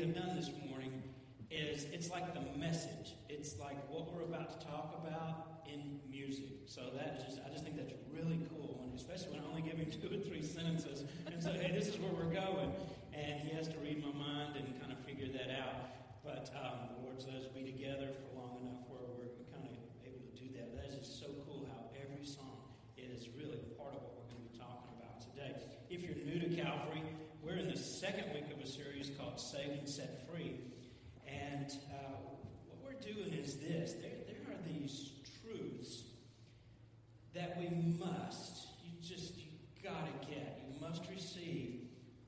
have done this morning is it's like the message. It's like what we're about to talk about in music. So that just I just think that's really cool, and especially when I'm only giving two or three sentences and say, hey, this is where we're going, and he has to read my mind and kind of figure that out. But um, the Lord says be together for long enough where we're kind of able to do that. That is just so cool how every song is really part of what we're going to be talking about today. If you're new to Calvary, we're in the second week of a series called Saved and Set Free. And uh, what we're doing is this there, there are these truths that we must, you just, you gotta get, you must receive,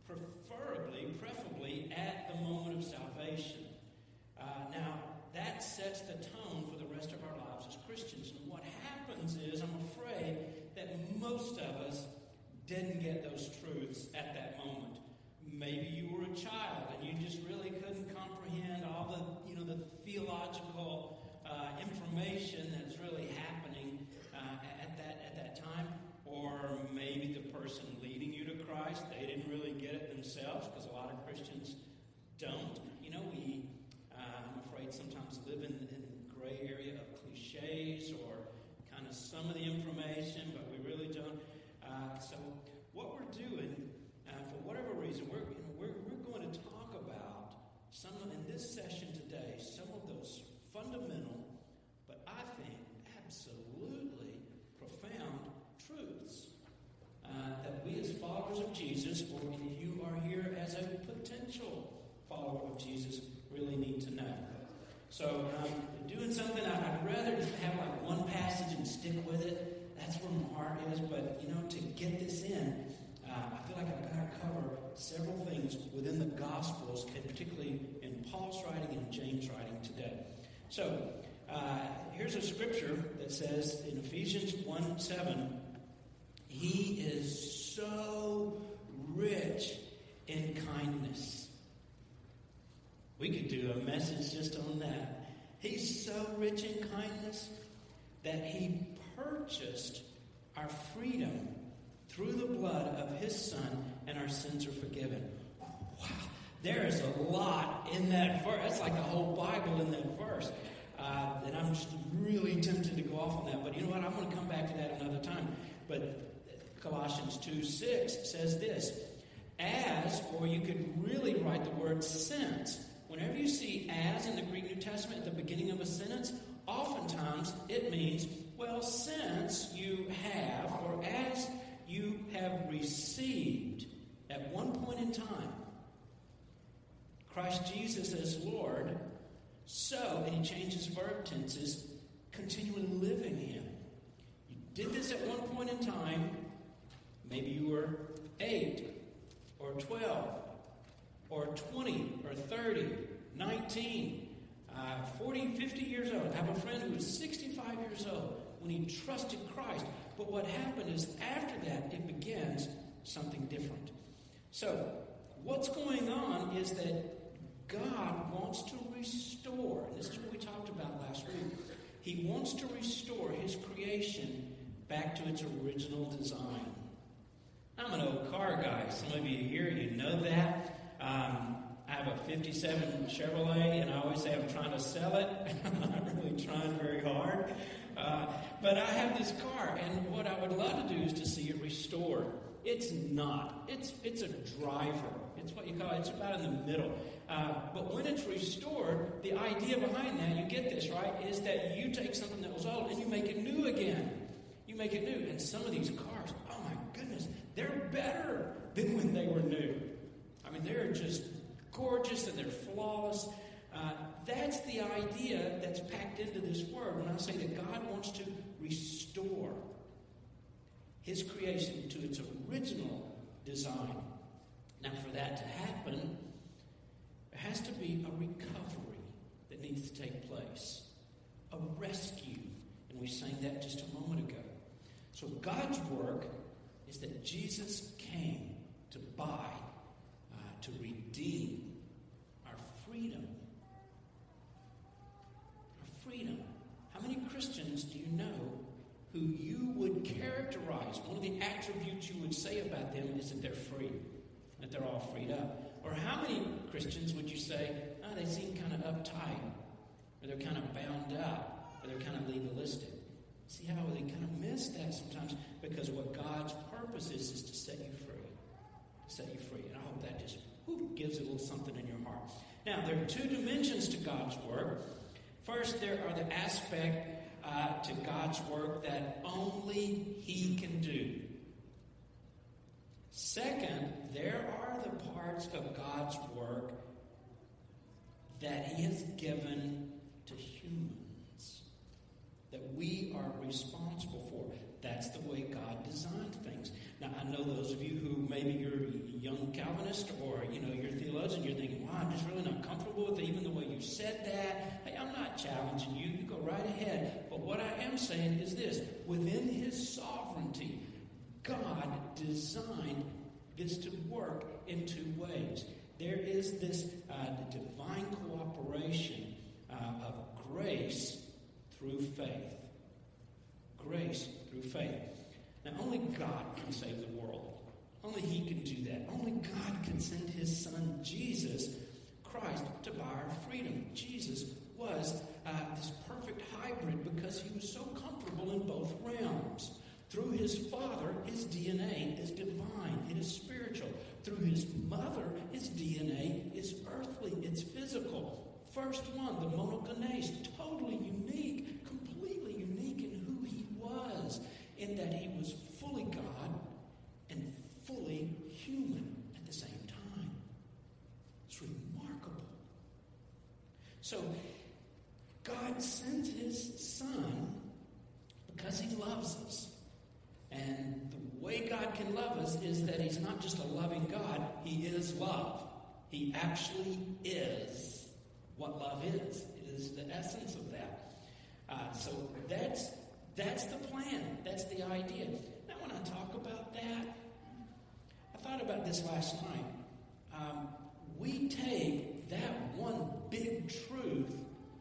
preferably, preferably at the moment of salvation. Uh, now, that sets the tone for the rest of our lives as Christians. And what happens is, I'm afraid that most of us didn't get those truths at that moment. Maybe you were a child and you just really couldn't comprehend all the, you know, the theological uh, information that's really happening uh, at that at that time. Or maybe the person leading you to Christ, they didn't really get it themselves because a lot of Christians don't. You know, we, uh, I'm afraid, sometimes live in, in the gray area of cliches or kind of some of the information, but we really don't. Uh, so, what we're doing uh, for whatever reason, we're, you know, we're, we're going to talk about some of, in this session today, some of those fundamental, but I think absolutely profound truths uh, that we as followers of Jesus, or if you are here as a potential follower of Jesus, really need to know. So, um, doing something, I'd rather just have like one passage and stick with it. That's where my heart is. But, you know, to get this in, uh, I feel like I've got to cover several things within the Gospels, and particularly in Paul's writing and James' writing today. So, uh, here's a scripture that says in Ephesians 1 7, He is so rich in kindness. We could do a message just on that. He's so rich in kindness that He purchased our freedom through the blood of his son, and our sins are forgiven. Wow, there is a lot in that verse. That's like the whole Bible in that verse. Uh, and I'm just really tempted to go off on that. But you know what? I'm going to come back to that another time. But Colossians 2 6 says this As, or you could really write the word since. Whenever you see as in the Greek New Testament at the beginning of a sentence, oftentimes it means, well, since you have, or as you have received at one point in time Christ Jesus as Lord, so, and he changes verb tenses, continually live in him. You did this at one point in time. Maybe you were 8 or 12 or 20 or 30, 19, uh, 40, 50 years old. I have a friend who was 65 years old when he trusted Christ. But what happened is after that, it begins something different. So, what's going on is that God wants to restore. This is what we talked about last week. He wants to restore his creation back to its original design. I'm an old car guy. Some of you here, you know that. Um, I have a 57 Chevrolet, and I always say I'm trying to sell it. I'm not really trying very hard. Uh, but I have this car, and what I would love to do is to see it restored. It's not. It's it's a driver. It's what you call. It. It's about in the middle. Uh, but when it's restored, the idea behind that, you get this right, is that you take something that was old and you make it new again. You make it new, and some of these cars, oh my goodness, they're better than when they were new. I mean, they're just gorgeous and they're flawless. Uh, that's the idea that's packed into this word when I say that God wants to restore His creation to its original design. Now, for that to happen, there has to be a recovery that needs to take place, a rescue. And we sang that just a moment ago. So, God's work is that Jesus came to buy, uh, to redeem our freedom freedom. How many Christians do you know who you would characterize, one of the attributes you would say about them is that they're free, that they're all freed up? Or how many Christians would you say, oh, they seem kind of uptight, or they're kind of bound up, or they're kind of legalistic? See how they kind of miss that sometimes because what God's purpose is is to set you free. To set you free. And I hope that just whew, gives a little something in your heart. Now, there are two dimensions to God's work. First, there are the aspect uh, to God's work that only He can do. Second, there are the parts of God's work that He has given to humans that we are responsible for. That's the way God designed things. Now, I know those of you who maybe you're a young Calvinist or you know you're a theologian, you're thinking, "Wow, I'm just really not comfortable with even the way you said that." Hey, I'm not challenging you. You go right ahead. But what I am saying is this: within His sovereignty, God designed this to work in two ways. There is this uh, divine cooperation uh, of grace through faith. Grace through faith. Now, only God can save the world. Only He can do that. Only God can send His Son, Jesus Christ, to buy our freedom. Jesus was uh, this perfect hybrid because He was so comfortable in both realms. Through His Father, His DNA is divine, it is spiritual. Through His mother, His DNA is earthly, it's physical. First one, the monogenes, totally unique, completely unique in who He was that he was fully God and fully human at the same time. It's remarkable. So, God sends his son because he loves us. And the way God can love us is that he's not just a loving God, he is love. He actually is what love is. It is the essence of that. Uh, so that's that's the plan. That's the idea. Now, when I talk about that, I thought about this last night. Um, we take that one big truth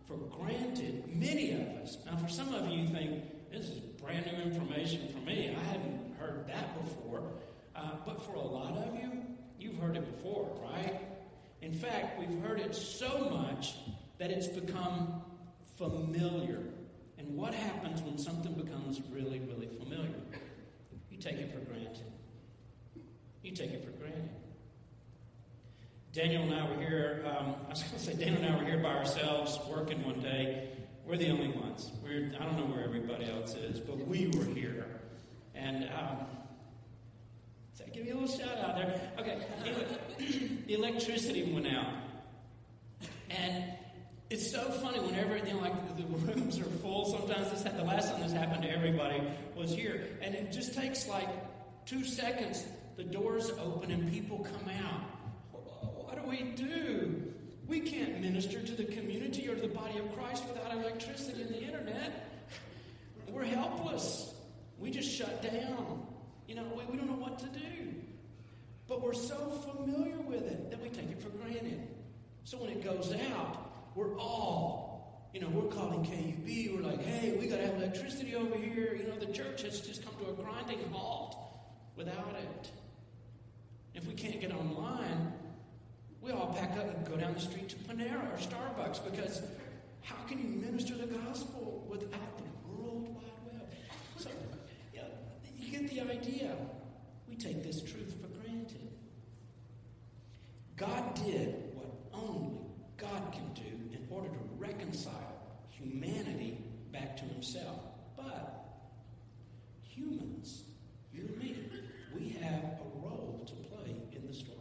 for granted, many of us. Now, for some of you, you think, this is brand new information for me. I hadn't heard that before. Uh, but for a lot of you, you've heard it before, right? In fact, we've heard it so much that it's become familiar. What happens when something becomes really, really familiar? You take it for granted. You take it for granted. Daniel and I were here, um, I was going to say, Daniel and I were here by ourselves working one day. We're the only ones. We're, I don't know where everybody else is, but we were here. And um, so give me a little shout out there. Okay, the electricity went out. It's so funny whenever you know, like the rooms are full. Sometimes this the last time this happened to everybody was here, and it just takes like two seconds. The doors open and people come out. What do we do? We can't minister to the community or to the body of Christ without electricity and the internet. We're helpless. We just shut down. You know, we, we don't know what to do. But we're so familiar with it that we take it for granted. So when it goes out, we're all, you know, we're calling KUB. We're like, hey, we got to have electricity over here. You know, the church has just come to a grinding halt without it. If we can't get online, we all pack up and go down the street to Panera or Starbucks because how can you minister the gospel without the World Wide Web? So, yeah, you get the idea. We take this truth for granted. God did what only God can do in order to reconcile humanity back to himself. But humans, you and me, we have a role to play in the story.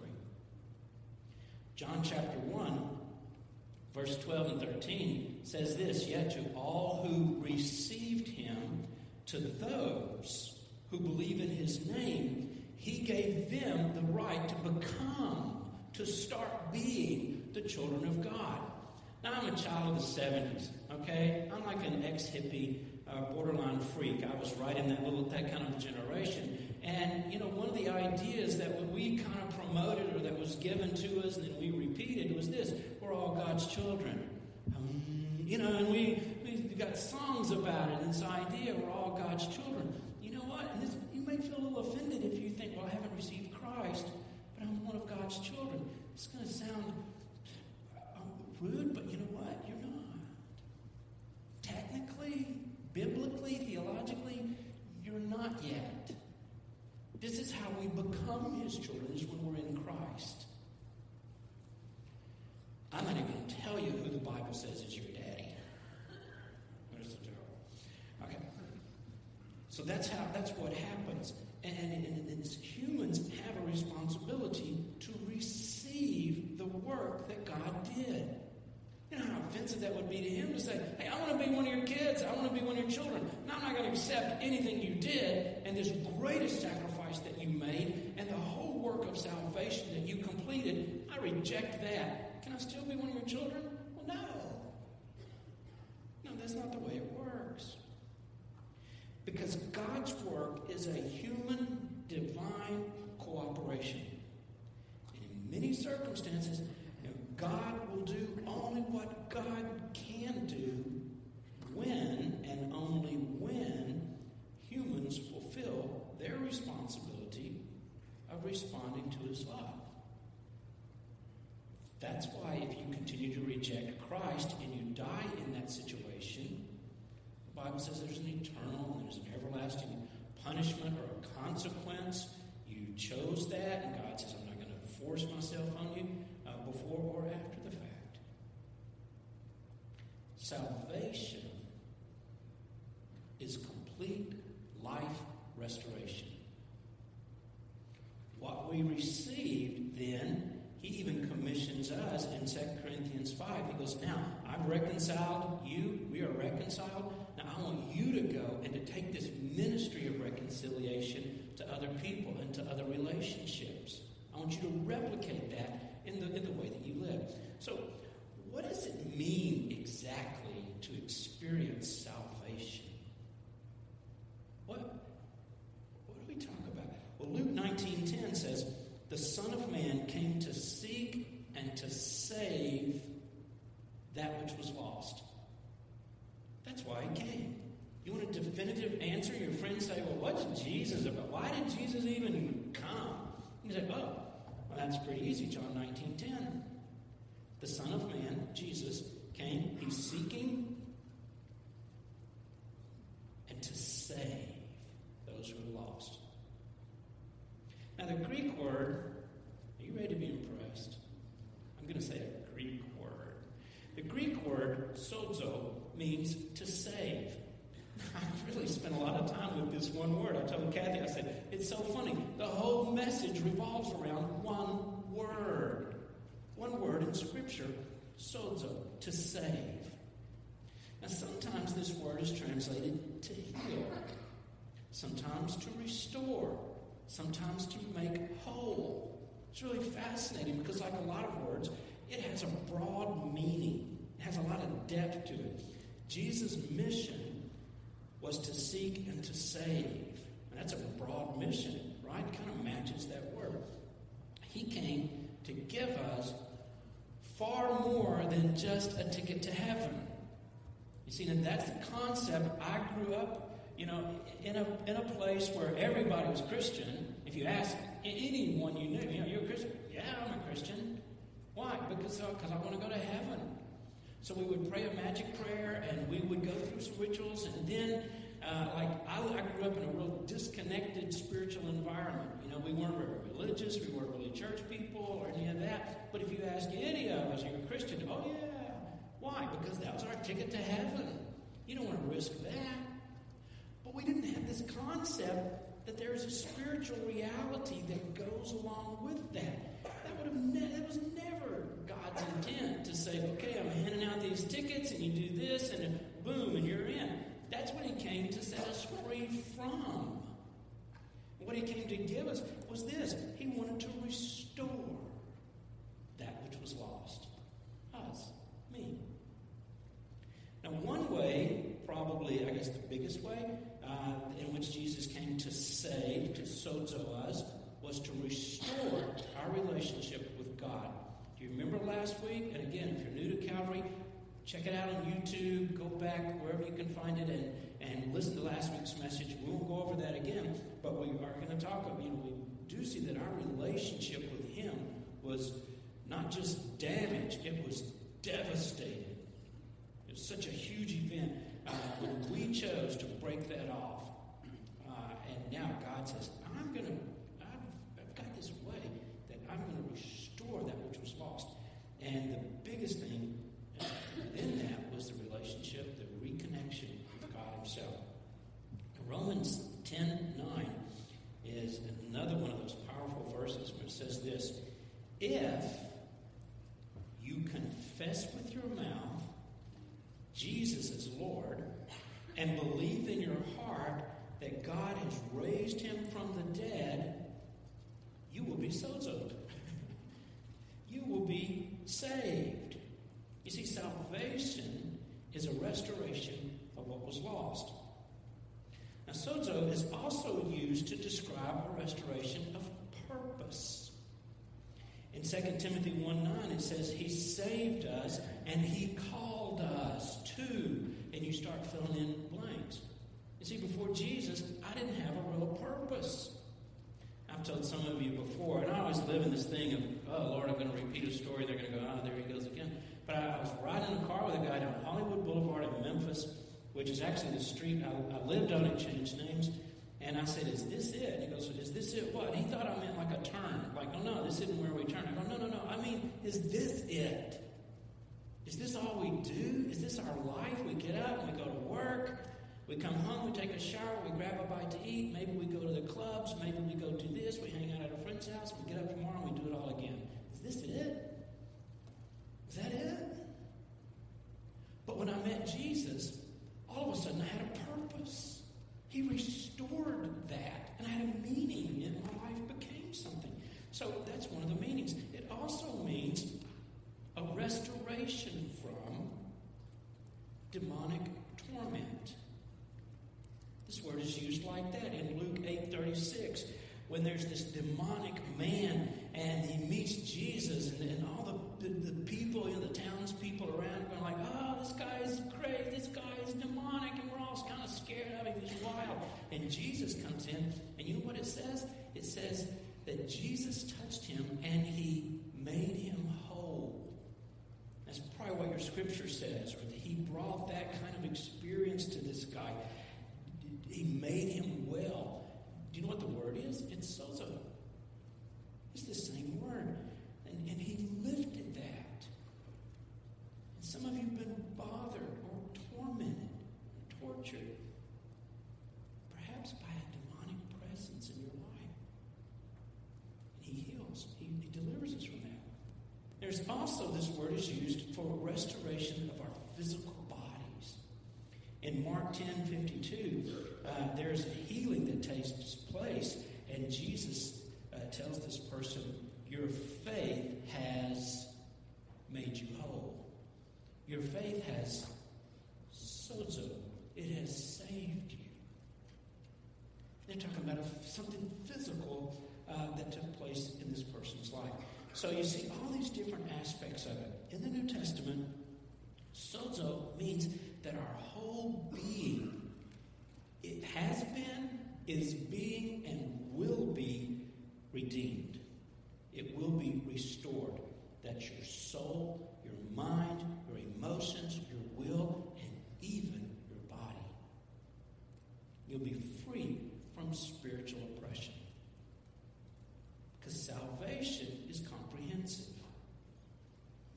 John chapter 1, verse 12 and 13 says this Yet to all who received him, to those who believe in his name, he gave them the right to become, to start being the children of God. Now, I'm a child of the 70s, okay? I'm like an ex hippie, uh, borderline freak. I was right in that little, that kind of generation. And, you know, one of the ideas that we kind of promoted or that was given to us and then we repeated was this we're all God's children. Um, you know, and we, we got songs about it, this idea we're all God's children. You know what? This, you may feel a little offended if you think, well, I haven't received Christ, but I'm one of God's children. It's going rude, but you know what? You're not. Technically, biblically, theologically, you're not yet. This is how we become his children, is when we're in Christ. I'm not even going to tell you who the Bible says is your daddy. There's joke. Okay. So that's how that's what happens. And, and, and, humans have a responsibility to receive the work that God did. You know how offensive that would be to him to say, Hey, I want to be one of your kids. I want to be one of your children. Now, I'm not going to accept anything you did and this greatest sacrifice that you made and the whole work of salvation that you completed. I reject that. Can I still be one of your children? Well, no. No, that's not the way it works. Because God's work is a human divine cooperation. And in many circumstances, God will do only what God can do when and only when humans fulfill their responsibility of responding to his love. That's why if you continue to reject Christ and you die in that situation, the Bible says there's an eternal and there's an everlasting punishment or a consequence. You chose that, and God says, I'm not going to force myself on you before or after the fact. Salvation is complete life restoration. What we received then, he even commissions us in 2 Corinthians 5. He goes, Now, I've reconciled you. We are reconciled. Now, I want you to go and to take this ministry of reconciliation to other people and to other relationships. I want you to replicate that in the, in the way that you live. So, what does it mean exactly to experience salvation? What, what do we talk about? Well, Luke 19.10 says, The Son of Man came to seek and to save that which was lost. That's why he came. You want a definitive answer? Your friends say, Well, what's Jesus about? Why did Jesus even come? You say, Oh, well, that's pretty easy. John 19 10. The Son of Man, Jesus, came. He's seeking and to save those who are lost. Now, the Greek word, are you ready to be impressed? I'm going to say a Greek word. The Greek word, sozo, means to save. I've really spent a lot of time with this one word. I told Kathy, I said, it's so funny. The whole message revolves around one word. One word in Scripture, sozo, to save. Now, sometimes this word is translated to heal, sometimes to restore, sometimes to make whole. It's really fascinating because, like a lot of words, it has a broad meaning, it has a lot of depth to it. Jesus' mission was to seek and to save. And that's a broad mission, right? Kind of matches that word. He came to give us far more than just a ticket to heaven. You see, and that's the concept. I grew up, you know, in a, in a place where everybody was Christian. If you ask anyone you knew, you know, you're a Christian. Yeah, I'm a Christian. Why? Because because I want to go to heaven. So we would pray a magic prayer and we would go through some rituals and then uh, like I, I, grew up in a real disconnected spiritual environment. You know, we weren't very religious, we weren't really church people or any of that. But if you ask any of us, you're a Christian, oh yeah. Why? Because that was our ticket to heaven. You don't want to risk that. But we didn't have this concept that there is a spiritual reality that goes along with that. That would have that was never God's intent to say, okay, I'm handing out these tickets and you do this and boom, and you're in. That's what he came to set us free from. What he came to give us Check it out on YouTube. Go back wherever you can find it and, and listen to last week's message. We won't go over that again, but we are going to talk about, you know, we do see that our relationship with Him was not just damaged, it was devastated. It was such a huge event uh, when we chose to break that off. Uh, and now God says, I'm going to, I've got this way that I'm going to restore that which was lost. And the biggest thing then that was the relationship, the reconnection with God Himself. Romans 10 9 is another one of those powerful verses where it says this If you confess with your mouth Jesus is Lord and believe in your heart that God has raised him from the dead, you will be sozoed. you will be saved. You see, salvation is a restoration of what was lost. Now, sozo is also used to describe a restoration of purpose. In 2 Timothy 1 9, it says, He saved us and He called us to, and you start filling in blanks. You see, before Jesus, I didn't have a real purpose. I've told some of you before, and I always live in this thing of, oh, Lord, I'm going to repeat a story. They're going to go, oh, there he goes again. But I, I was riding in a car with a guy down Hollywood Boulevard in Memphis, which is actually the street I, I lived on. It changed names. And I said, Is this it? He goes, Is this it what? He thought I meant like a turn. Like, oh no, this isn't where we turn. I go, No, no, no. I mean, is this it? Is this all we do? Is this our life? We get up, and we go to work, we come home, we take a shower, we grab a bite to eat, maybe we go to the clubs, maybe we go do this, we hang out at a friend's house, we get up tomorrow and we do it all again. Is this it? Is that it? But when I met Jesus, all of a sudden I had a purpose. He restored that, and I had a meaning, and my life became something. So that's one of the meanings. It also means a restoration from demonic torment. This word is used like that in Luke 8:36 when there's this demonic man and he meets Jesus and, and all the, the, the, people, you know, the townspeople around are like, oh, this guy is crazy, this guy is demonic, and we're all kind of scared of him, he's wild. And Jesus comes in, and you know what it says? It says that Jesus touched him and he made him whole. That's probably what your scripture says, or that he brought that kind of experience to this guy. He made him well. Do you know what the word is? It's sozo. It's the same word. And, and he lifted that. And some of you have been bothered or tormented, or tortured, perhaps by a demonic presence in your life. And he heals, he, he delivers us from that. There's also, this word is used for restoration of our physical bodies. In Mark 10 52, uh, there's healing that takes place, and Jesus uh, tells this person, Your faith has made you whole. Your faith has sozo, it has saved you. They're talking about a, something physical uh, that took place in this person's life. So you see all these different aspects of it. In the New Testament, sozo means that our whole being it has been, is being, and will be redeemed. It will be restored. That's your soul, your mind, your emotions, your will, and even your body. You'll be free from spiritual oppression. Because salvation is comprehensive.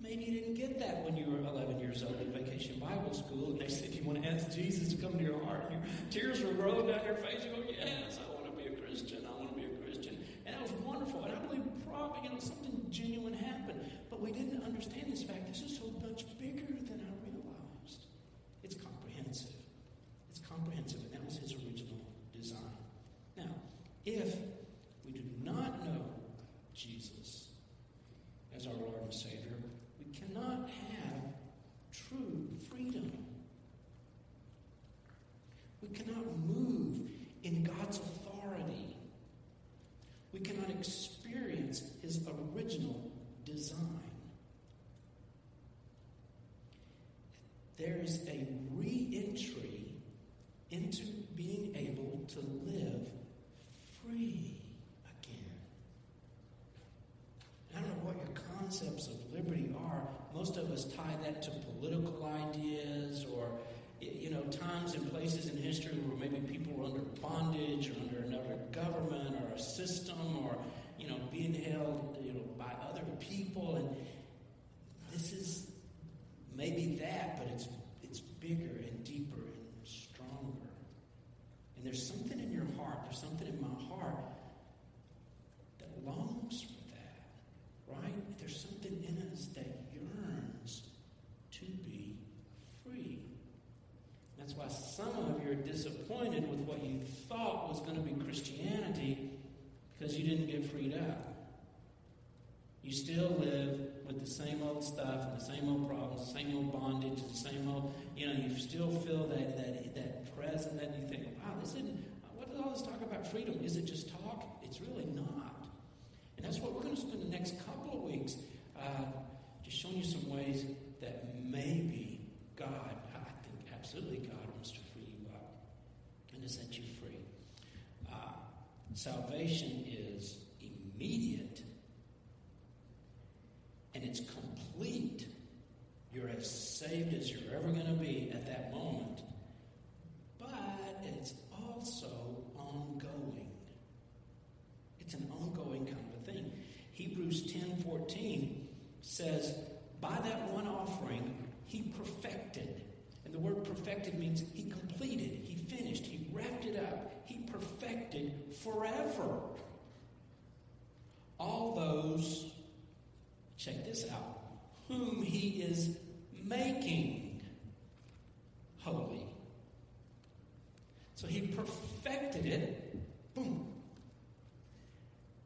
Maybe you didn't get that when you were 11 years old in vacation Bible school, and they said you want to ask Jesus to come to your heart, your tears were rolling down your face. You go, Yes, I want to be a Christian. I want to be a Christian. And that was wonderful. And I believe probably, you know, something genuine happened. But we didn't understand this fact. This is so much bigger than I realized. It's comprehensive. It's comprehensive, and that was his original design. Now, if we do not know Jesus as our Lord and Savior, cannot have true freedom. We cannot move in God's authority. We cannot experience His original design. There is a re entry into being able to live free again. I don't know what your concepts of liberty are, most of that to political ideas or you know times and places in history where maybe people were under bondage or under another government or a system or you know being held you know by other people. And this is maybe that but it's it's bigger and deeper and stronger. And there's something in your heart there's something in my heart disappointed with what you thought was going to be Christianity because you didn't get freed up. You still live with the same old stuff and the same old problems, the same old bondage, the same old, you know, you still feel that that that present that you think, wow, this isn't what does all this talk about freedom? Is it just talk? It's really not. And that's what we're going to spend the next couple of weeks uh, just showing you some ways that maybe God, I think absolutely God wants to free you up and to set you free. Uh, salvation is immediate and it's complete. You're as saved as you're ever going to be at that moment. But it's also ongoing. It's an ongoing kind of a thing. Hebrews 10 14 says, By that one offering, he perfected. And the word perfected means he completed, he finished, he wrapped it up, he perfected forever. All those check this out, whom he is making holy. So he perfected it, boom.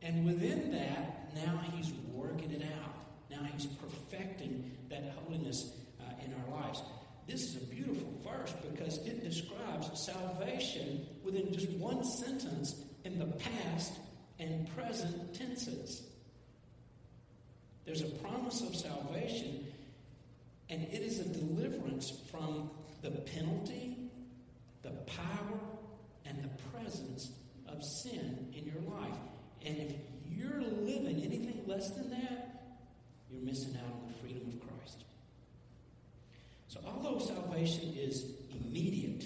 And within that, now he's working it out. Now he's perfecting that holiness uh, in our lives. This is a beautiful verse because it describes salvation within just one sentence in the past and present tenses. There's a promise of salvation, and it is a deliverance from the penalty, the power, and the presence of sin in your life. And if you're living anything less than that, you're missing out on the freedom of Christ. So although salvation is immediate,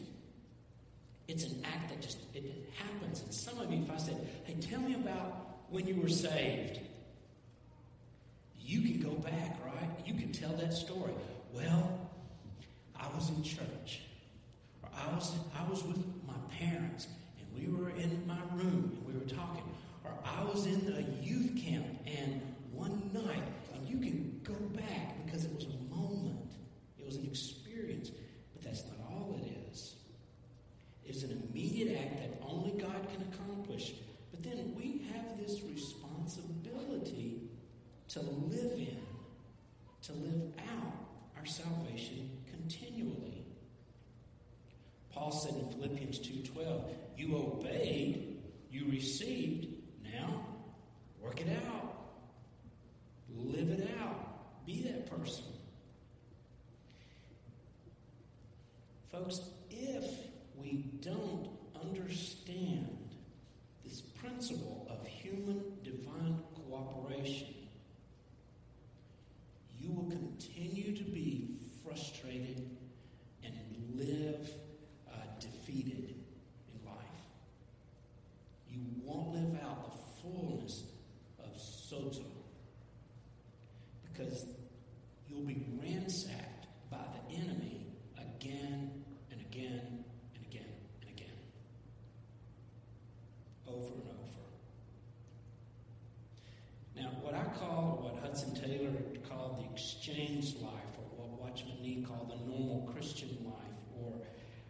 it's an act that just it happens. And some of you, if I said, hey, tell me about when you were saved, you can go back, right? You can tell that story. Well, I was in church, or I was I was with my parents, and we were in my room and we were talking, or I was in a youth camp, and one night, and you can go back because it was was an experience, but that's not all it is. It's an immediate act that only God can accomplish. But then we have this responsibility to live in, to live out our salvation continually. Paul said in Philippians 2:12, "You obeyed, you received, now work it out. Live it out. Be that person." Folks, if we don't understand this principle of human divine cooperation, you will continue to be frustrated and live uh, defeated in life. You won't live out the fullness of sozo because you'll be ransacked by the enemy again and again and again and again. Over and over. Now, what I call, what Hudson Taylor called the exchange life, or what Watchman Nee called the normal Christian life, or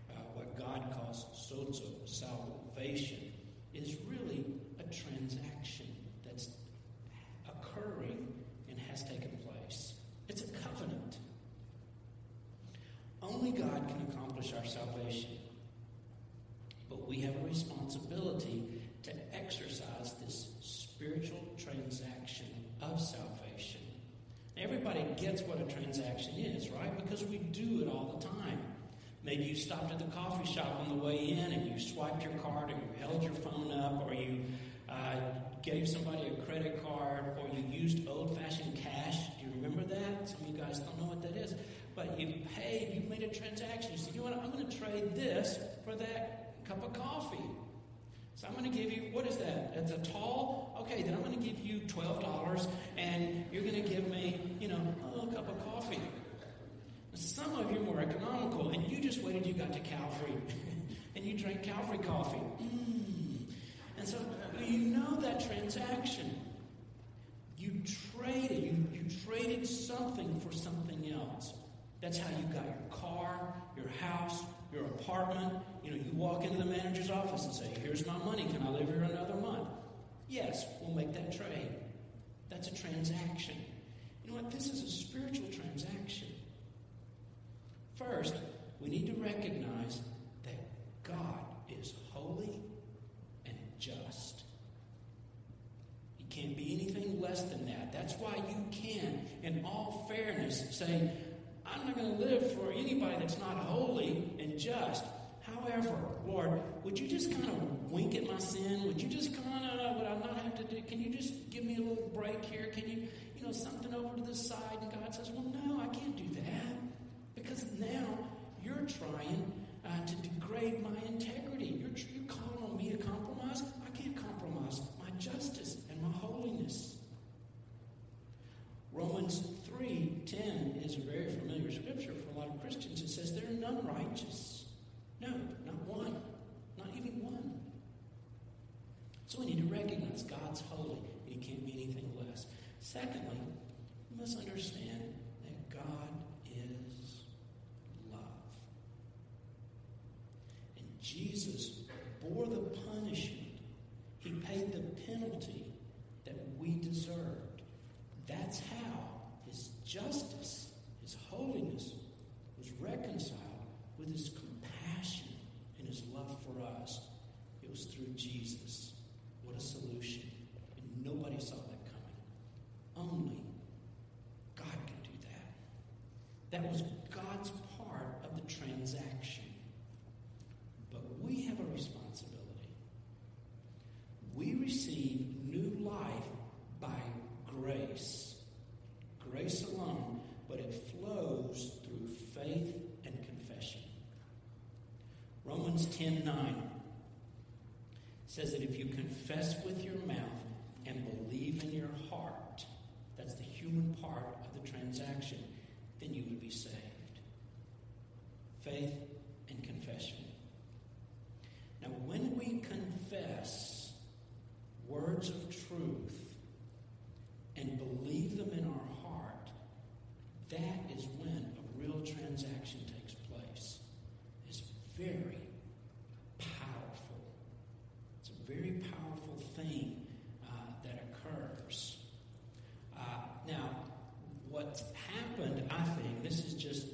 uh, what God calls sozo, salvation, is really a transaction that's occurring and has taken place. It's a covenant. Only God can accomplish our salvation. But we have a responsibility to exercise this spiritual transaction of salvation. Everybody gets what a transaction is, right? Because we do it all the time. Maybe you stopped at the coffee shop on the way in and you swiped your card or you held your phone up or you uh, gave somebody a credit card or you used old fashioned cash. Do you remember that? Some of you guys don't know what that is. But you paid, you made a transaction. You said, you know what, I'm going to trade this for that cup of coffee. So I'm going to give you, what is that? It's a tall? Okay, then I'm going to give you $12 and you're going to give me, you know, a little cup of coffee. Some of you were economical and you just waited you got to Calvary and you drank Calvary coffee. Mm. And so you know that transaction. You traded, you, you traded something for something else. That's how you got your car, your house, your apartment, you know, you walk into the manager's office and say, Here's my money. Can I live here another month? Yes, we'll make that trade. That's a transaction. You know what? This is a spiritual transaction. First, we need to recognize that God is holy and just. He can't be anything less than that. That's why you can, in all fairness, say, I'm not going to live for anybody that's not holy and just. However, Lord, would you just kind of wink at my sin? Would you just kind of, would I not have to do, can you just give me a little break here? Can you, you know, something over to the side? And God says, well, no, I can't do that. Because now you're trying uh, to degrade my integrity. You're, you're calling on me to compromise. I can't compromise my justice and my holiness. Romans 3.10 is a very familiar scripture for a lot of Christians. It says, there are none righteous. No, not one. Not even one. So we need to recognize God's holy, and He can't be anything less. Secondly, we must understand that God is love. And Jesus bore the punishment, He paid the penalty that we deserved. That's how His justice, His holiness, was reconciled with His compassion and His love for us. It was through Jesus. What a solution. And nobody saw that coming. Only God could do that. That was God's part of the transaction. But we have a responsibility. We receive new life by grace. Grace alone, but it flows through faith and confession. Romans 10 9 says that if you confess with your mouth and believe in your heart, that's the human part of the transaction, then you would be saved. Faith and confession. Now, when we confess words of truth and believe them in our heart, that is when a real transaction takes place. It's very powerful. It's a very powerful thing uh, that occurs. Uh, now, what's happened, I think, this is just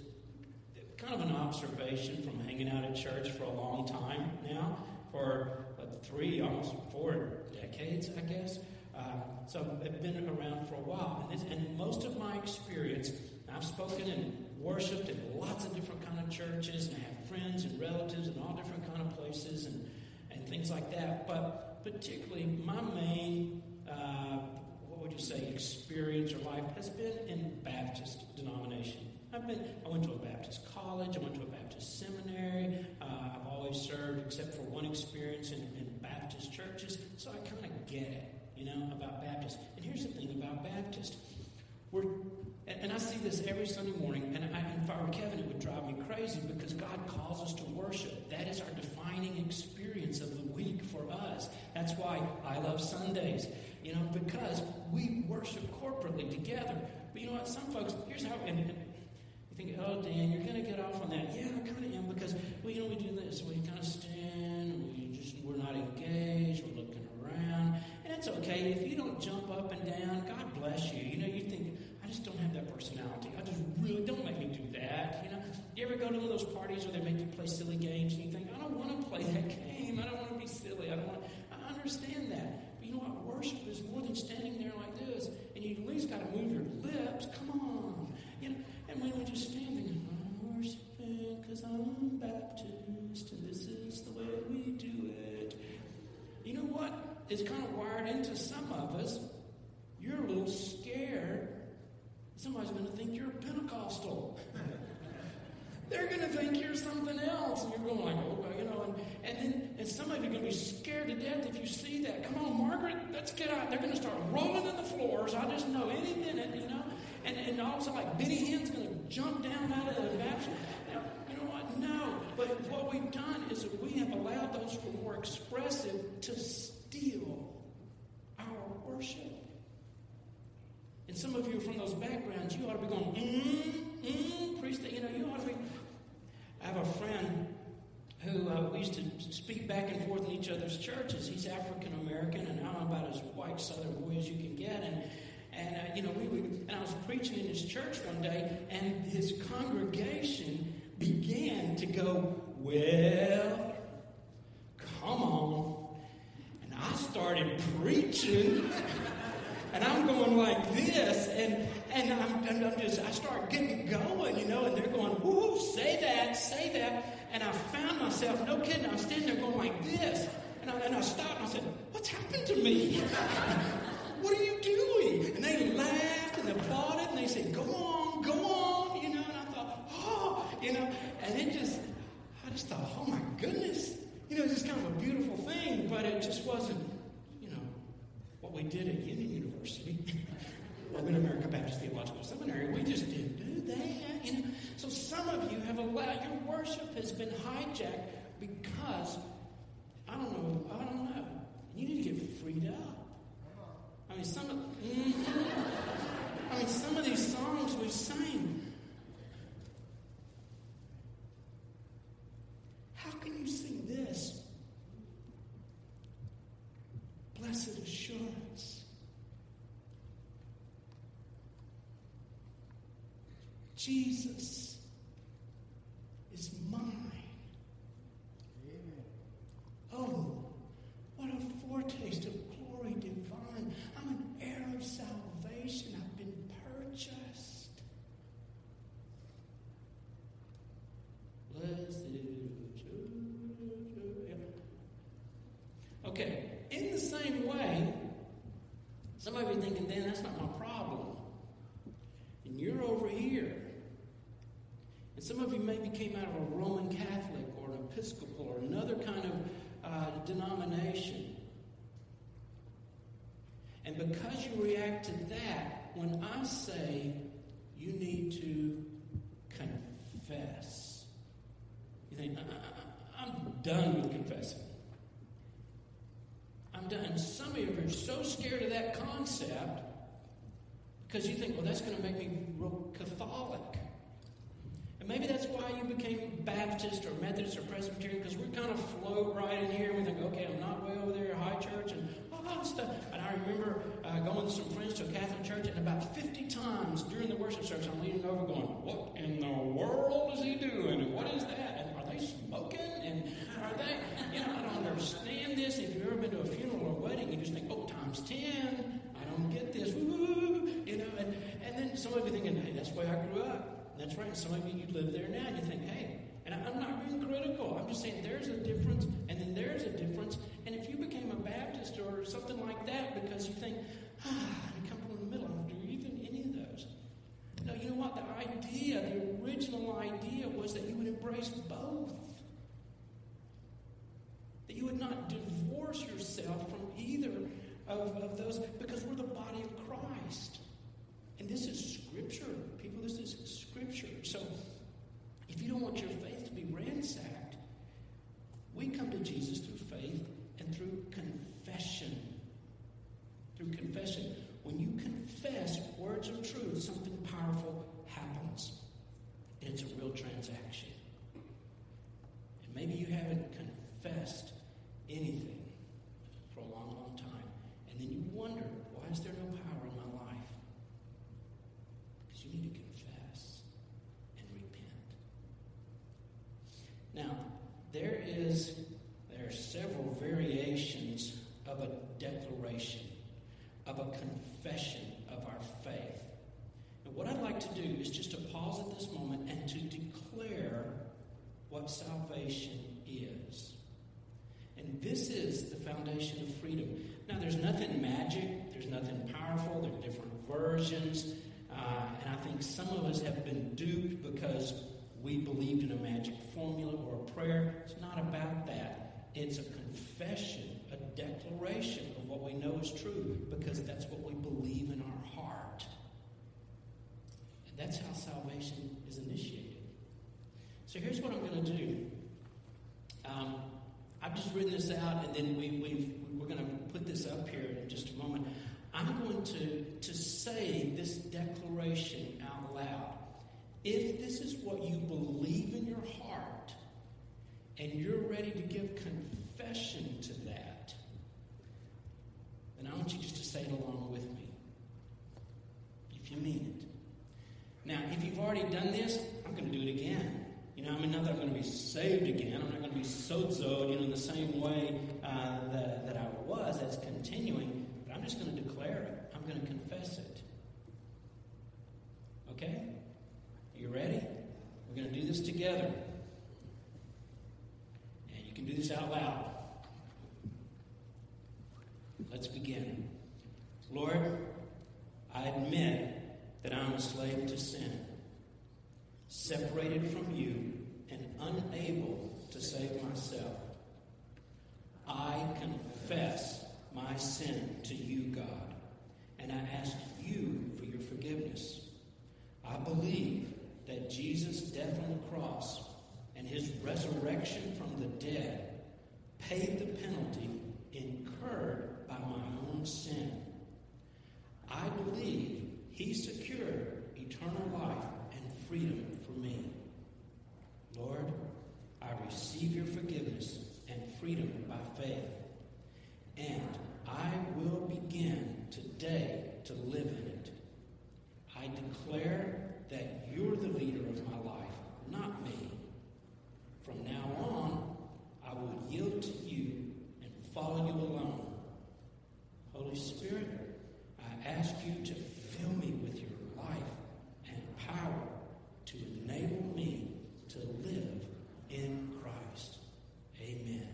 kind of an observation from hanging out at church for a long time now, for three, almost four decades, I guess. Uh, so I've been around for a while, and, and most of my experience, I've spoken and worshipped in lots of different kind of churches, and I have friends and relatives in all different kind of places, and and things like that. But particularly, my main uh, what would you say experience or life has been in Baptist denomination. I've been. I went to a Baptist college. I went to a Baptist seminary. Uh, I've always served, except for one experience in, in Baptist churches. So I kind of get it, you know, about Baptist. And here's the thing about Baptist: we're and, I see this every Sunday morning, and, I, if I were Kevin, it would drive me crazy because God calls us to worship. That is our defining experience of the week for us. That's why I love Sundays, you know, because we worship corporately together. But you know what? Some folks, here's how, and, think, oh, Dan, you're going to get off on that. Yeah, I kind of am because, well, you know, we do this. We kind of stand, we just, we're not engaged, we're looking around. And it's okay. If you don't jump up and down, God bless you. You know, you think, I just don't have that personality. I just really don't make me do that. You know, you ever go to one of those parties where they make you play silly games and you think, I don't want to play that game. I don't want to be silly. I don't want. to. I understand that. But you know what? Worship is more than standing there like this, and you at least got to move your lips. Come on, when we just stand there, I'm worshiping because I'm Baptist, and this is the way we do it. You know what? It's kind of wired into some of us. You're a little scared Somebody's going to think you're Pentecostal. They're going to think you're something else. And you're going like, oh, you know, and, and then and some of you are going to be scared to death if you see that. Come on, Margaret, let's get out. They're going to start rolling in the floors. I just know any minute, you know. And, and all of a sudden, like Benny Hinn's going to jump down out of the baptism. Now, you know what? No. But what we've done is that we have allowed those who are more expressive to steal our worship. And some of you from those backgrounds, you ought to be going, mm, mm, priest, you know, you ought to be. I have a friend who uh, we used to speak back and forth in each other's churches. He's African American, and I'm about as white Southern boy as you can get. And and uh, you know, we would, and I was preaching in his church one day, and his congregation began to go, well, come on. And I started preaching, and I'm going like this, and and I'm, I'm just, I start getting going, you know, and they're going, whoo, say that, say that. And I found myself, no kidding, I was standing there going like this. And I, and I stopped and I said, what's happened to me? what are you doing? They laughed and applauded and they said, go on, go on, you know. And I thought, oh, you know. And it just, I just thought, oh my goodness. You know, it's just kind of a beautiful thing, but it just wasn't, you know, what we did at Union University. Urban America Baptist Theological Seminary, we just didn't do that. You know? So some of you have allowed your worship has been hijacked because I don't know, I don't know. You need to get freed up. Mean, some of mm-hmm. I mean, some of these songs we sang. How can you sing this? Blessed assurance. Jesus is mine. Oh, what a foretaste of glory divine. I'm an heir of salvation. I've been purchased. Blessed. Okay, in the same way, some of you thinking, Dan, that's not my problem. And you're over here. And some of you maybe came out of a Roman Catholic or an Episcopal or another kind of uh, denomination. And because you react to that, when I say you need to confess, you think, I, am done with confessing. I'm done. And some of you are so scared of that concept because you think, well, that's going to make me real Catholic. And maybe that's why you became Baptist or Methodist or Presbyterian, because we kind of float right in here. And we think, okay, I'm not way over there, high church, and all that stuff. And I remember uh, going with some friends to a Catholic church, and about 50 times during the worship service, I'm leaning over going, what in the world is he doing? And what is that? And are they smoking? And are they, you know, I don't understand this. If you've ever been to a funeral or a wedding, you just think, oh, times 10. I don't get this. Woo, you know, and, and then some of you thinking, hey, that's the way I grew up. That's right. And some of you, you live there now, and you think, hey, and I'm not being critical. I'm just saying there's a difference, and then there's a difference. And if you became a Baptist or something like that because you think, ah, you come from the middle, I do even any of those. No, you know what? The idea, the original idea was that you would embrace both. That you would not divorce yourself from either of, of those because we're the body of Christ. And this is scripture. People, this is scripture. So if you don't want your faith to be ransacked, we come to Jesus through faith and through confession. Through confession. When you confess words of truth, something powerful happens. It's a real transaction. And maybe you haven't confessed anything for a long, long time. And then you wonder, why is there no power in my life? Because you need to confess and repent. Now, there is there are several variations of a declaration, of a confession of our faith. And what I'd like to do is just to pause at this moment and to declare what salvation is. And this is the foundation of freedom. Now, there's nothing magic, there's nothing powerful, there are different versions. Uh, and I think some of us have been duped because we believed in a magic formula or a prayer. It's not about that. It's a confession, a declaration of what we know is true because that's what we believe in our heart. And that's how salvation is initiated. So here's what I'm going to do. Um, I've just written this out, and then we, we've, we're going to put this up here in just a moment. I'm going to, to say this declaration out loud. If this is what you believe in your heart, and you're ready to give confession to that, then I want you just to say it along with me. If you mean it. Now, if you've already done this, I'm going to do it again. You know, I mean, not that I'm going to be saved again. I'm not going to be sozoed, you know, in the same way uh, that, that I was. That's continuing. But I'm just going to declare it. I'm going to confess it. Okay? Are you ready? We're going to do this together. And you can do this out loud. Let's begin. Lord, I admit that I'm a slave to sin, separated from you and unable to save myself. I confess my sin to you, God, and I ask you for your forgiveness. I believe that Jesus' death on the cross and his resurrection from the dead paid the penalty incurred by my own sin. I believe he secured eternal life and freedom for me. Lord, I receive your forgiveness and freedom by faith. And I will begin today to live in it. I declare that you're the leader of my life, not me. From now on, I will yield to you and follow you alone. Holy Spirit, I ask you to fill me with your life and power to enable me to live in Christ. Amen.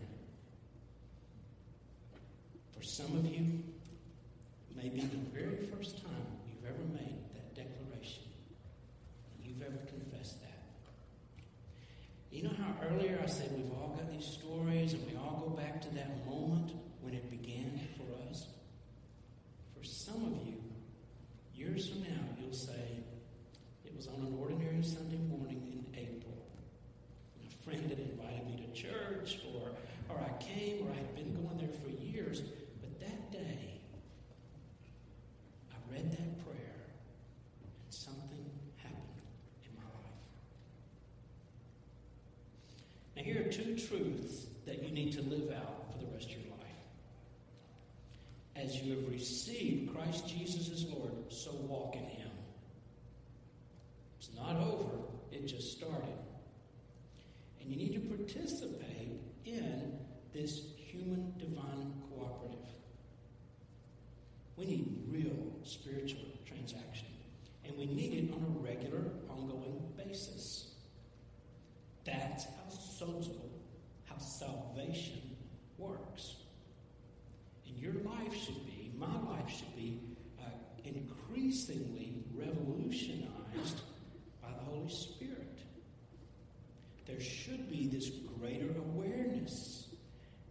For some of you, maybe the very first time you've ever made that declaration, you've ever confessed that. You know how earlier I said we've all got these stories and we all go back to that moment when it began for us? For some of you, years from now, you'll say, it was on an ordinary Sunday morning in April. And a friend had invited me to church, or, or I came, or I had been going there for years. But that day, I read that prayer, and something happened in my life. Now, here are two truths that you need to live out for the rest of your life. As you have received Christ Jesus as Lord, so walk in Him. It's not over, it just started. And you need to participate in this human divine cooperative. We need real spiritual transaction, and we need it on a regular, ongoing basis. That's how sozo, how salvation works. And your life should be, my life should be, uh, increasingly revolutionized by the Holy Spirit. There should be this greater awareness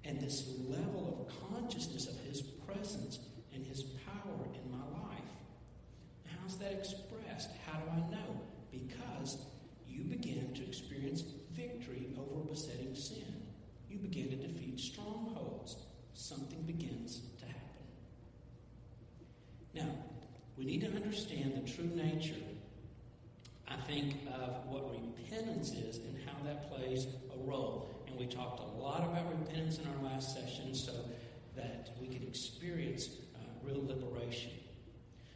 and this level of consciousness of His presence and His power in my life. How's that expressed? How do I know? Because you begin to experience victory over besetting sin. You begin to defeat strongholds. Something begins to happen. Now, we need to understand the true nature, I think, of what repentance is and how that plays a role. And we talked a lot about repentance in our last session so that we can experience uh, real liberation.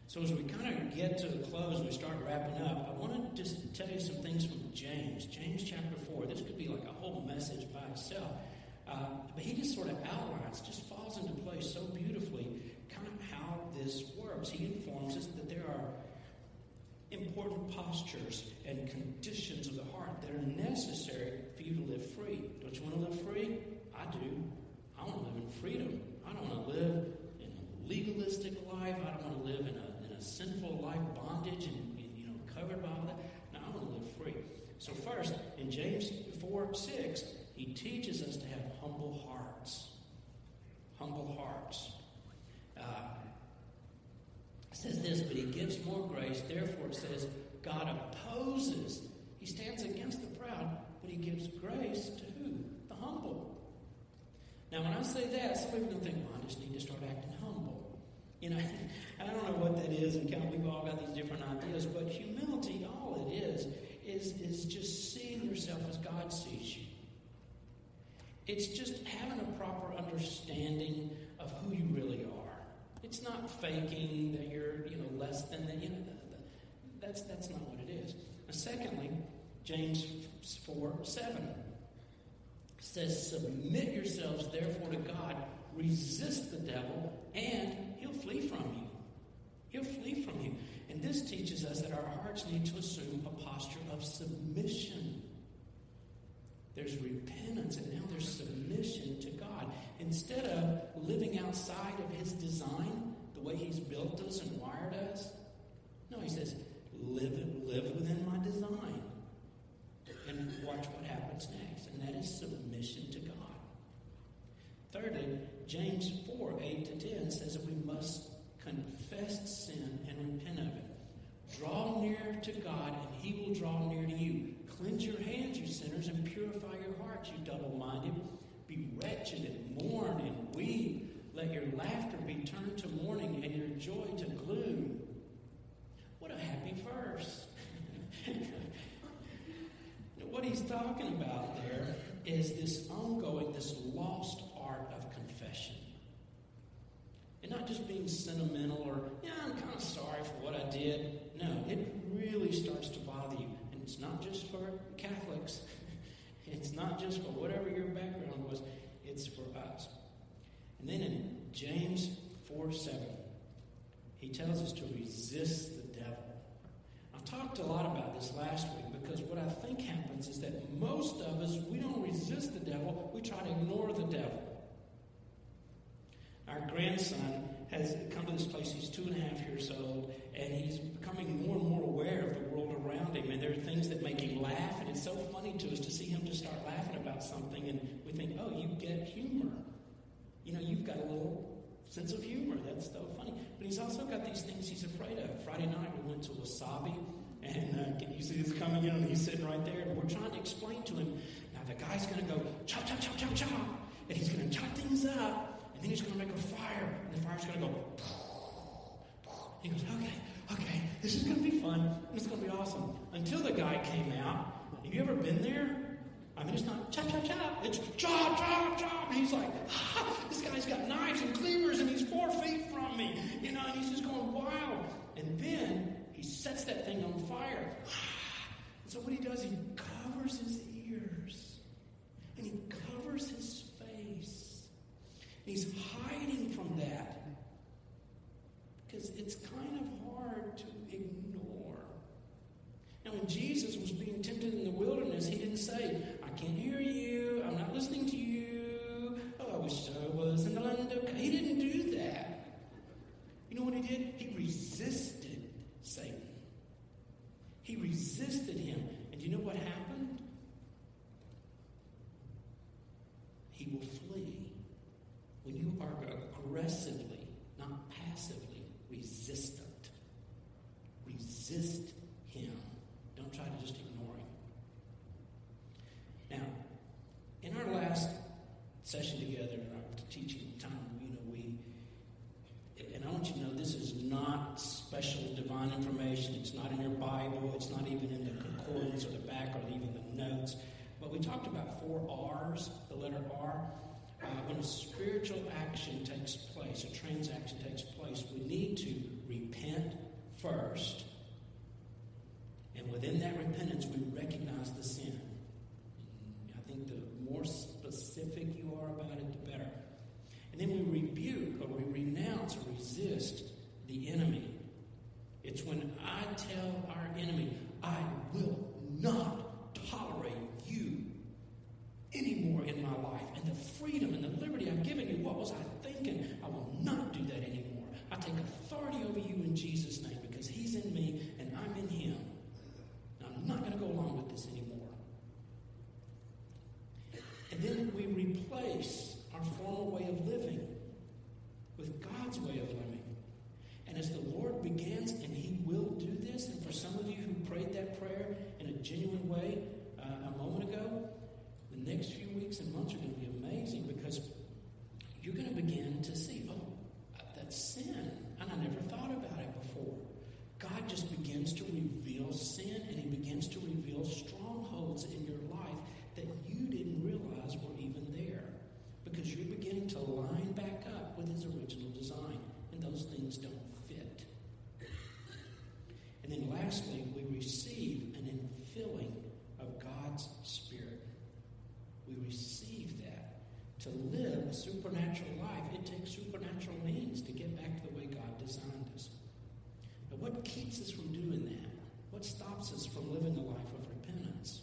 So, as we kind of get to the close we start wrapping up, I want to just tell you some things from James. James chapter 4. This could be like a whole message by itself. Uh, but he just sort of outlines, just falls into place so beautifully, kind of how this works. He informs us that there are important postures and conditions of the heart that are necessary for you to live free. Don't you want to live free? I do. I want to live in freedom. I don't want to live legalistic life. I don't want to live in a, in a sinful life bondage and, you know covered by all that. No, I want to live free. So first, in James 4, 6, he teaches us to have humble hearts. Humble hearts. Uh, says this, but he gives more grace. Therefore, it says, God opposes. He stands against the proud, but he gives grace to who? The humble. Now, when I say that, some people can think, well, I just need to start acting humble. You know, I don't know what that is, and kind of we've all got these different ideas, but humility, all it is, is, is just seeing yourself as God sees you. It's just having a proper understanding of who you really are. It's not faking that you're, you know, less than the, you know, that's, that's not what it is. Secondly, James 4 7 says, Submit yourselves therefore to God, resist the devil, and he'll flee from you. He'll flee from you. And this teaches us that our hearts need to assume a posture of submission. There's repentance, and now there's submission to God. Instead of living outside of His design, the way He's built us and wired us, no, He says, live, live within my design. And watch what happens next, and that is submission to God. Thirdly, James 4 8 to 10 says that we must confess sin and repent of it. Draw near to God, and He will draw near to you. Cleanse your hands, you sinners, and purify your hearts, you double minded. Be wretched and mourn and weep. Let your laughter be turned to mourning and your joy to gloom. What a happy verse. what he's talking about there is this ongoing, this lost art of confession. And not just being sentimental or, yeah, I'm kind of sorry for what I did. No, it really starts to bother you. And it's not just for Catholics, it's not just for whatever your background was, it's for us. And then in James 4 7, he tells us to resist the devil. I talked a lot about this last week because what I think happens is that most of us, we don't resist the devil, we try to ignore the devil. Our grandson has come to this place. He's two and a half years old, and he's becoming more and more aware of the world around him. And there are things that make him laugh, and it's so funny to us to see him just start laughing about something, and we think, oh, you get humor. You know, you've got a little sense of humor. That's so funny. But he's also got these things he's afraid of. Friday night we went to Wasabi, and uh, can you see this coming in? And he's sitting right there, and we're trying to explain to him. Now the guy's going to go chop, chop, chop, chop, chop, and he's going to chop things up and then he's going to make a fire, and the fire's going to go. He goes, okay, okay, this is going to be fun. It's going to be awesome. Until the guy came out. Have you ever been there? I mean, it's not chop, chop, chop. It's chop, chop, chop. He's like, ah, this guy's got knives and cleavers, and he's four feet from me. You know, and he's just going wild. And then he sets that thing on fire. And so what he does, he covers his ears. And he covers his He's hiding from that because it's kind of hard to ignore. Now, when Jesus was being tempted in the wilderness, he didn't say, I can't hear you, I'm not listening to you, oh, I wish I was in the land of. He didn't do that. You know what he did? He resisted Satan. He resisted him. And you know what happened? He will flee when you are aggressively, not passively, resistant. Resist him. Don't try to just ignore him. Now, in our last session together, in our teaching time, you know, we, and I want you to know this is not special divine information. It's not in your Bible. It's not even in the concordance or the back or even the notes. But we talked about four R's, the letter R uh, when a spiritual action takes place, a transaction takes place, we need to repent first. And within that repentance, we recognize the sin. I think the more specific you are about it, the better. And then we rebuke or we renounce or resist the enemy. It's when I tell our enemy, I will not tolerate you anymore in my life. And the freedom and the liberty I've given you, what was I thinking? I will not do that anymore. I take authority over you in Jesus' name because He's in me and I'm in Him. I'm not going to go along with this anymore. And then we replace our former way of living with God's way of living. And as the Lord begins, and He will do this, and for some of you who prayed that prayer in a genuine way uh, a moment ago, next few weeks and months are going to be amazing because you're going to begin to see, oh, that's sin. And I never thought about it before. God just begins to reveal sin and He begins to reveal strongholds in your life that you didn't realize were even there because you're beginning to line back up with His original design and those things don't fit. And then lastly, we receive an infilling a supernatural life, it takes supernatural means to get back to the way God designed us. But what keeps us from doing that? What stops us from living the life of repentance?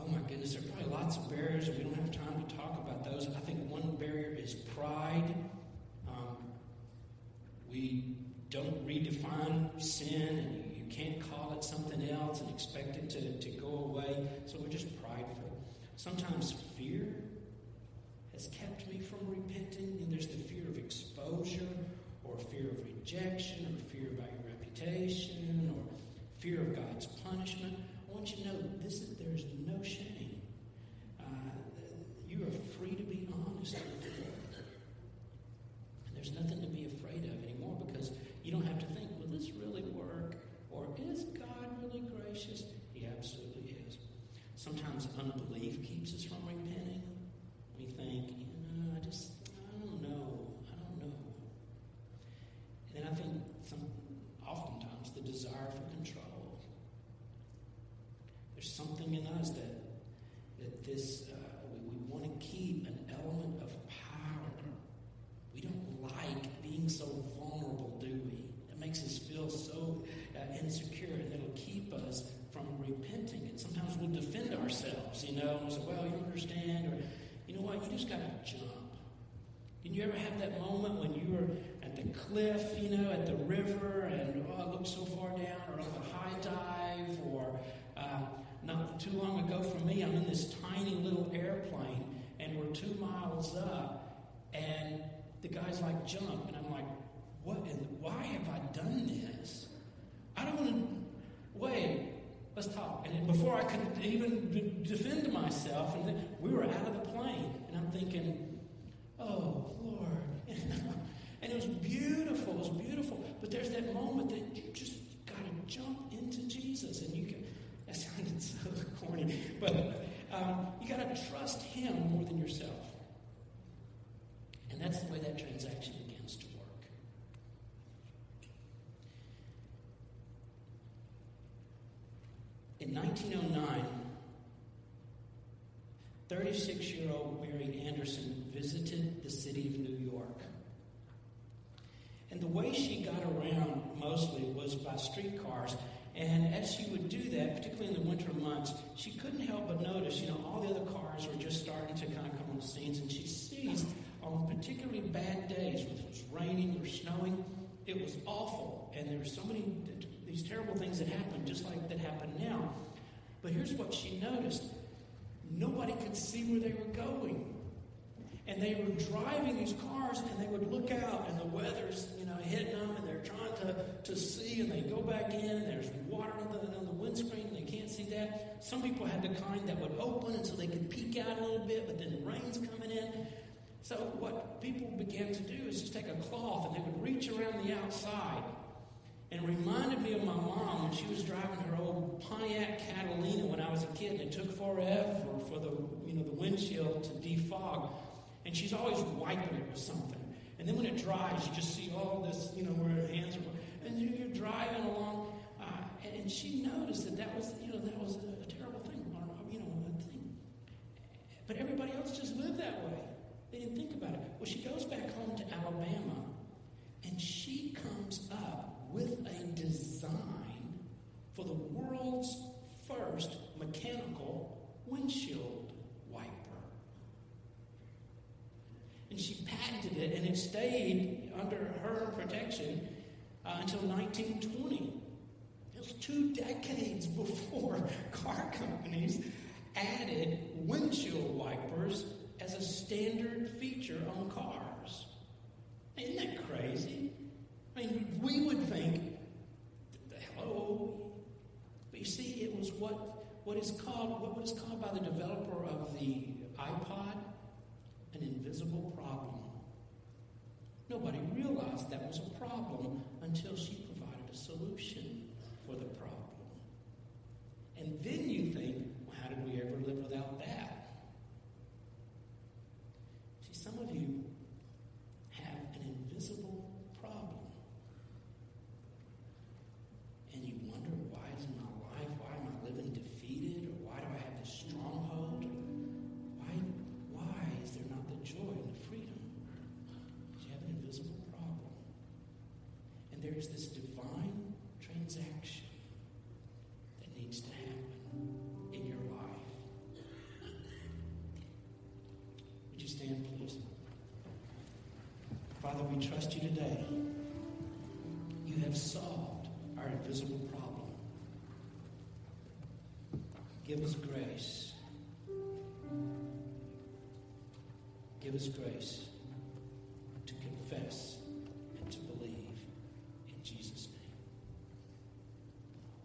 Oh my goodness, there are probably lots of barriers, and we don't have time to talk about those. I think one barrier is pride. Um, we don't redefine sin, and you, you, can't call it something else and expect it to, to go away. So we're just prideful. Sometimes fear kept me from repenting, and there's the fear of exposure, or fear of rejection, or fear about your reputation, or fear of God's punishment. I want you to know this is, there's no shame. Uh, you are free to be honest with the Lord. And there's nothing to be afraid of anymore because you don't have to think, will this really work? Or is God really gracious? He absolutely is. Sometimes unbelief keeps us from repenting. We think, you know, I just, I don't know. I don't know. And I think some, oftentimes the desire for control. There's something in us that that this uh, we, we want to keep an element of power. We don't like being so vulnerable, do we? It makes us feel so uh, insecure, and it'll keep us from repenting. And sometimes we'll defend ourselves, you know, and we'll say, "Well, you don't understand," or "You know what? You just got to jump." Did you ever have that moment when you were at the cliff, you know, at the river, and oh, it looks so far down, or on the high dive, or uh, not too long ago for me, I'm in this tiny little airplane, and we're two miles up, and the guy's like, jump, and I'm like, what? Why have I done this? I don't want to. Wait, let's talk. And before I could even defend myself, and we were out of the plane, and I'm thinking, oh Lord, and it was beautiful. It was beautiful. But there's that moment that you just got to jump into Jesus, and you can. That sounded so corny, but um, you got to trust Him more than yourself, and that's the way that transaction begins to work. In 1909, 36 year old Mary Anderson visited the city of New York. And the way she got around mostly was by streetcars. And as she would do that, particularly in the winter months, she couldn't help but notice, you know, all the other cars were just starting to kind of come on the scenes. And she sees on particularly bad days, when it was raining or snowing, it was awful. And there were so many, these terrible things that happened, just like that happen now. But here's what she noticed nobody could see where they were going. And they were driving these cars and they would look out and the weather's, you know, hitting them and they're trying to, to see and they go back in and there's water on the, on the windscreen and they can't see that. Some people had the kind that would open and so they could peek out a little bit, but then the rain's coming in. So what people began to do is just take a cloth and they would reach around the outside and it reminded me of my mom when she was driving her old Pontiac Catalina when I was a kid, and it took forever for the you know the windshield to defog. And she's always wiping it with something. And then when it dries, you just see all this, you know, where her hands are. And you're driving along, uh, and she noticed that that was, you know, that was a, terrible thing, you know, a thing. But everybody else just lived that way. They didn't think about it. Well, she goes back home to Alabama, and she comes up with a design for the world's first mechanical windshield wiper. And she patented it, and it stayed under her protection uh, until 1920. It was two decades before car companies added windshield wipers as a standard feature on cars. Isn't that crazy? I mean, we would think, hello. But you see, it was what, what is called what is called by the developer of the iPod an invisible problem. Nobody realized that was a problem until she provided a solution for the problem. And then you think, well, how did we ever live without that? See, some of you Us grace